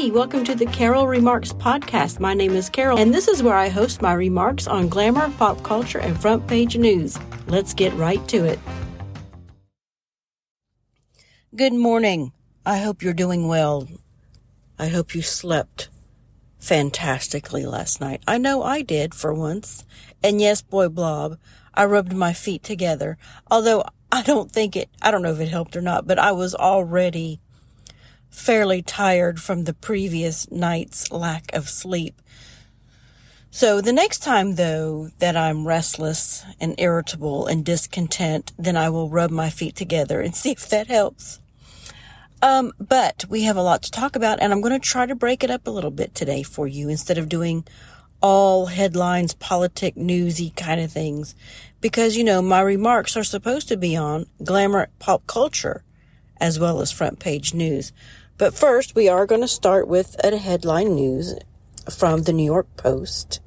Hey, welcome to the Carol Remarks podcast. My name is Carol, and this is where I host my remarks on glamour, pop culture, and front page news. Let's get right to it. Good morning. I hope you're doing well. I hope you slept fantastically last night. I know I did for once. And yes, boy blob, I rubbed my feet together. Although I don't think it, I don't know if it helped or not, but I was already fairly tired from the previous night's lack of sleep. So the next time though that I'm restless and irritable and discontent, then I will rub my feet together and see if that helps. Um, but we have a lot to talk about and I'm going to try to break it up a little bit today for you instead of doing all headlines, politic, newsy kind of things. Because, you know, my remarks are supposed to be on glamour pop culture as well as front page news. But first, we are going to start with a headline news from the New York Post.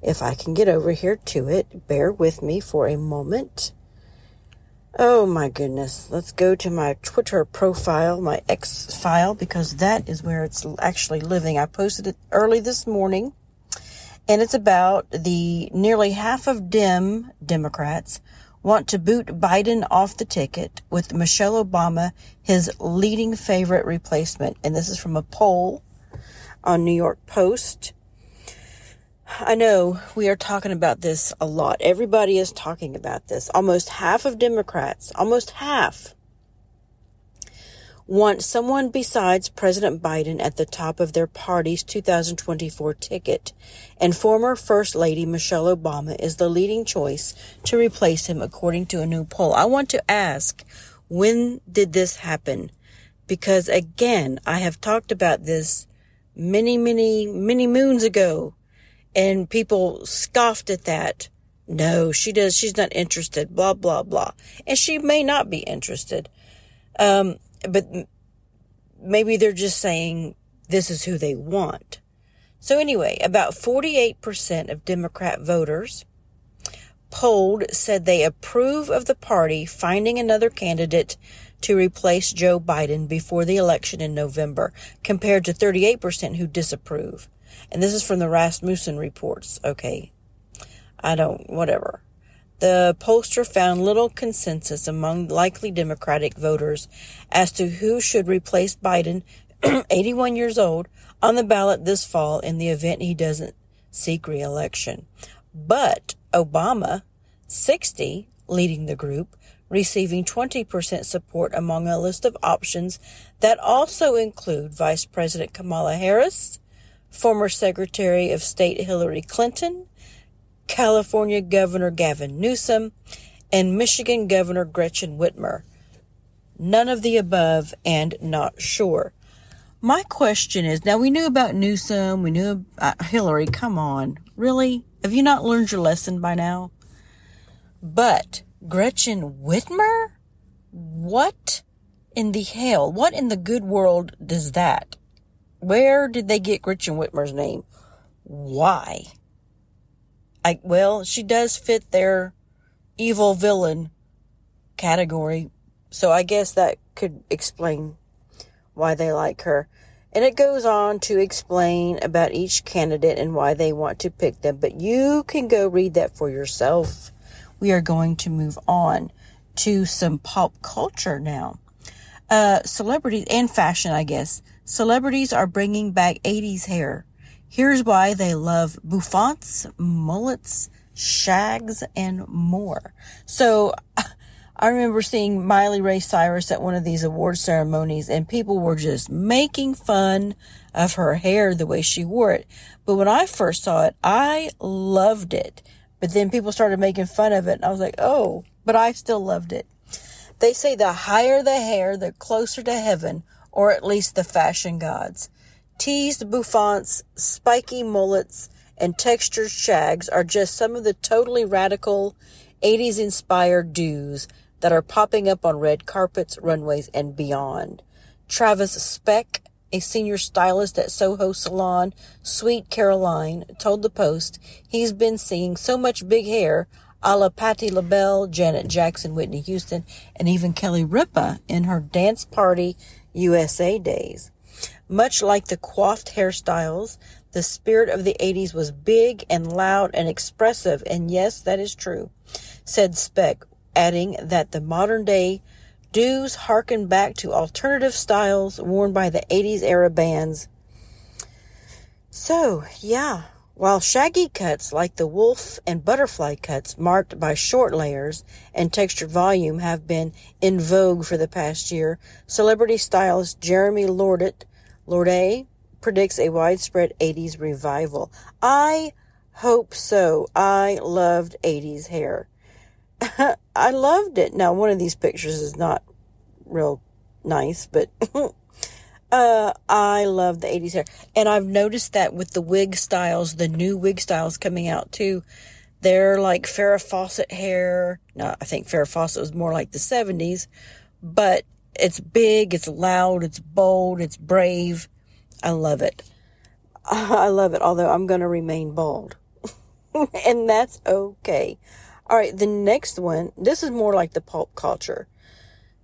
If I can get over here to it, bear with me for a moment. Oh my goodness. Let's go to my Twitter profile, my X file, because that is where it's actually living. I posted it early this morning, and it's about the nearly half of Dem Democrats want to boot Biden off the ticket with Michelle Obama his leading favorite replacement. And this is from a poll on New York Post. I know we are talking about this a lot. Everybody is talking about this. Almost half of Democrats, almost half, want someone besides President Biden at the top of their party's 2024 ticket, and former First Lady Michelle Obama is the leading choice to replace him, according to a new poll. I want to ask, when did this happen? Because again, I have talked about this many, many, many moons ago, and people scoffed at that. No, she does. She's not interested. Blah blah blah, and she may not be interested. Um, but maybe they're just saying this is who they want. So anyway, about 48% of Democrat voters polled said they approve of the party finding another candidate to replace Joe Biden before the election in November, compared to 38% who disapprove. And this is from the Rasmussen reports. Okay. I don't, whatever. The pollster found little consensus among likely Democratic voters as to who should replace Biden, 81 years old, on the ballot this fall in the event he doesn't seek reelection. But Obama, 60, leading the group, receiving 20% support among a list of options that also include Vice President Kamala Harris, former Secretary of State Hillary Clinton, California Governor Gavin Newsom, and Michigan Governor Gretchen Whitmer. None of the above and not sure. My question is now we knew about Newsom, we knew about uh, Hillary. Come on. Really? Have you not learned your lesson by now? But Gretchen Whitmer? What in the hell? What in the good world does that? Where did they get Gretchen Whitmer's name? Why? I, well, she does fit their evil villain category. So I guess that could explain why they like her. And it goes on to explain about each candidate and why they want to pick them. But you can go read that for yourself. We are going to move on to some pop culture now. Uh, celebrities and fashion, I guess. Celebrities are bringing back 80s hair. Here's why they love bouffants, mullets, shags, and more. So I remember seeing Miley Ray Cyrus at one of these award ceremonies and people were just making fun of her hair the way she wore it. But when I first saw it, I loved it. But then people started making fun of it and I was like, oh, but I still loved it. They say the higher the hair, the closer to heaven, or at least the fashion gods. Teased bouffants, spiky mullets, and textured shags are just some of the totally radical 80s inspired do's that are popping up on red carpets, runways, and beyond. Travis Speck, a senior stylist at Soho Salon, Sweet Caroline, told the Post he's been seeing so much big hair a la Patti LaBelle, Janet Jackson, Whitney Houston, and even Kelly Ripa in her dance party USA days. Much like the coiffed hairstyles, the spirit of the 80s was big and loud and expressive, and yes, that is true, said Speck, adding that the modern day do's harken back to alternative styles worn by the 80s era bands. So, yeah, while shaggy cuts like the wolf and butterfly cuts marked by short layers and textured volume have been in vogue for the past year, celebrity stylist Jeremy Lordet, Lordet predicts a widespread 80s revival. I hope so. I loved 80s hair. I loved it. Now, one of these pictures is not real nice, but Uh, I love the 80s hair. And I've noticed that with the wig styles, the new wig styles coming out too, they're like Farrah Fawcett hair. No, I think Farrah Fawcett was more like the 70s, but it's big, it's loud, it's bold, it's brave. I love it. I love it, although I'm going to remain bald. and that's okay. All right, the next one, this is more like the pulp culture.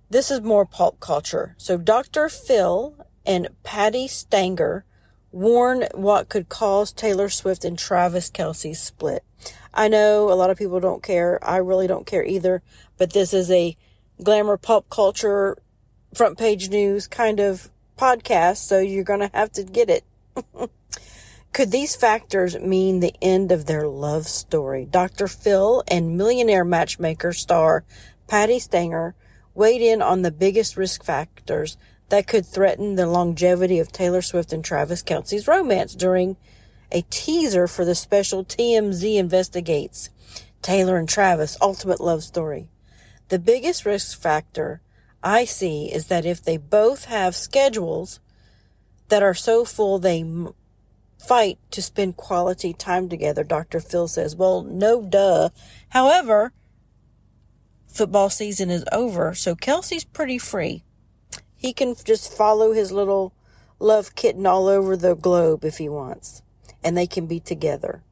This is more pulp culture. So Dr. Phil and Patti Stanger warn what could cause Taylor Swift and Travis Kelce's split. I know a lot of people don't care. I really don't care either, but this is a glamour pop culture front page news kind of podcast, so you're going to have to get it. Could these factors mean the end of their love story? Dr. Phil and millionaire matchmaker star Patti Stanger weighed in on the biggest risk factors that could threaten the longevity of Taylor Swift and Travis Kelce's romance during a teaser for the special TMZ Investigates Taylor and Travis Ultimate Love Story. The biggest risk factor I see is that if they both have schedules that are so full they m- fight to spend quality time together, Dr. Phil says. Well, no duh. However, football season is over, so Kelce's pretty free. He can just follow his little love kitten all over the globe if he wants, and they can be together.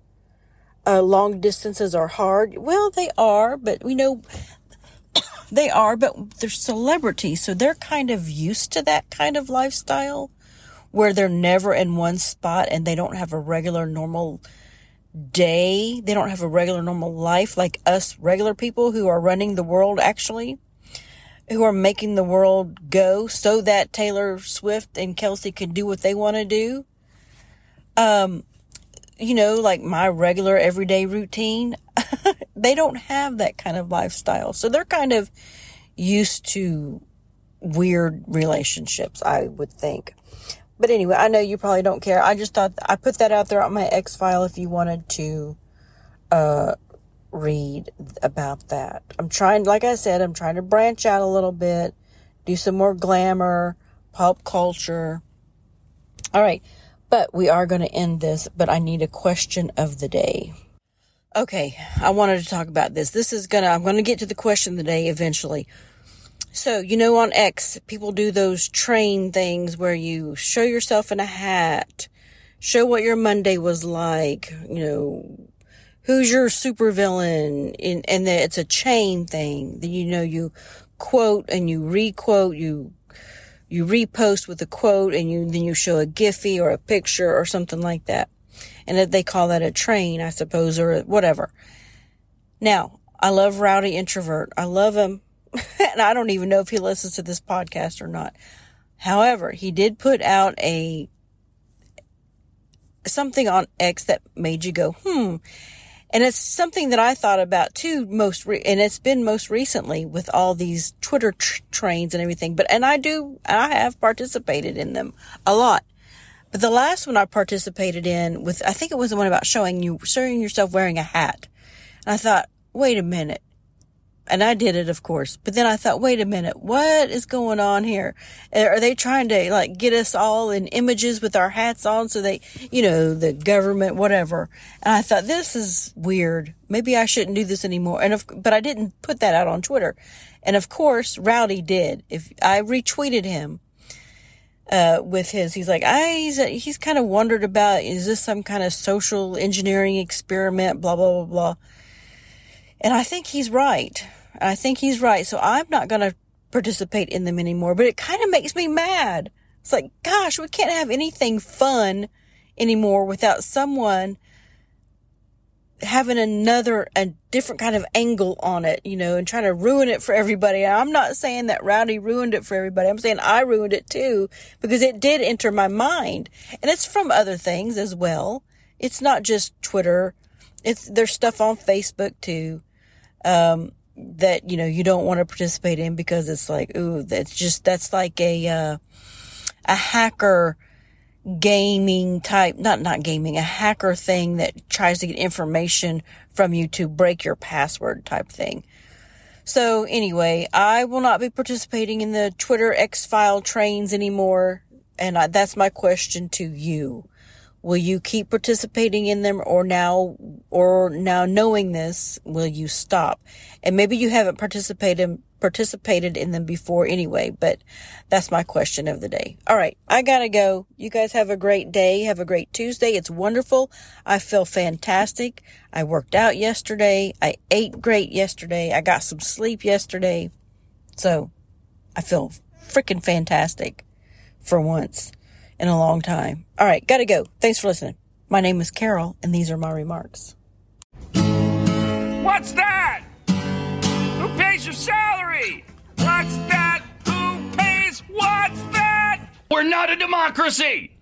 Uh, long distances are hard. Well, they are, but we know they are, but they're celebrities, so they're kind of used to that kind of lifestyle where they're never in one spot and they don't have a regular normal day. They don't have a regular normal life like us regular people who are running the world actually who are making the world go so that Taylor Swift and Kelce can do what they want to do. Um, you know, like my regular everyday routine, they don't have that kind of lifestyle. So they're kind of used to weird relationships, I would think. But anyway, I know you probably don't care. I just thought I put that out there on my X file if you wanted to uh, read about that. I'm trying, like I said, I'm trying to branch out a little bit, do some more glamour, pop culture. All right. But we are going to end this, but I need a question of the day. Okay. I wanted to talk about this. This is to, I'm to get to the question of the day eventually. So, you know, on X, people do those train things where you show yourself in a hat, show what your Monday was like, you know, who's your supervillain in and that it's a chain thing That you know you quote and you requote you you repost with a quote and you then you show a giphy or a picture or something like that and they call that a train i suppose or whatever now i love rowdy introvert i love him and i don't even know if he listens to this podcast or not however he did put out a something on x that made you go hmm and it's something that I thought about too, most, re- and it's been most recently with all these Twitter tr- trains and everything. But, and I do, I have participated in them a lot. But the last one I participated in with, I think it was the one about showing you, showing yourself wearing a hat. And I thought, wait a minute. And I did it, of course. But then I thought, wait a minute, what is going on here? Are they trying to like get us all in images with our hats on so they, you know, the government, whatever. And I thought, this is weird. Maybe I shouldn't do this anymore. And of, but I didn't put that out on Twitter. And of course, Rowdy did. If I retweeted him, uh, with his, he's like, I, he's, he's kind of wondered about, is this some kind of social engineering experiment, blah, blah, blah, blah. And I think he's right. I think he's right. So I'm not going to participate in them anymore, but it kind of makes me mad It's like, gosh, we can't have anything fun anymore without someone having another, a different kind of angle on it, you know, and trying to ruin it for everybody. And I'm not saying that Rowdy ruined it for everybody. I'm saying I ruined it too because it did enter my mind and it's from other things as well. It's not just Twitter. It's, there's stuff on Facebook too. Um, that, you know, you don't want to participate in because it's like, ooh, that's just, that's like a, uh, a hacker, gaming type, not, not gaming, a hacker thing that tries to get information from you to break your password type thing. So anyway, I will not be participating in the Twitter X file trains anymore. And I, that's my question to you. Will you keep participating in them or now, or now knowing this, will you stop? And maybe you haven't participated, participated in them before anyway, but that's my question of the day. All right. I gotta go. You guys have a great day. Have a great Tuesday. It's wonderful. I feel fantastic. I worked out yesterday. I ate great yesterday. I got some sleep yesterday. So I feel freaking fantastic for once in a long time. All right, gotta go. Thanks for listening. My name is Carol, and these are my remarks. What's that? Who pays your salary? What's that? Who pays? What's that? We're not a democracy!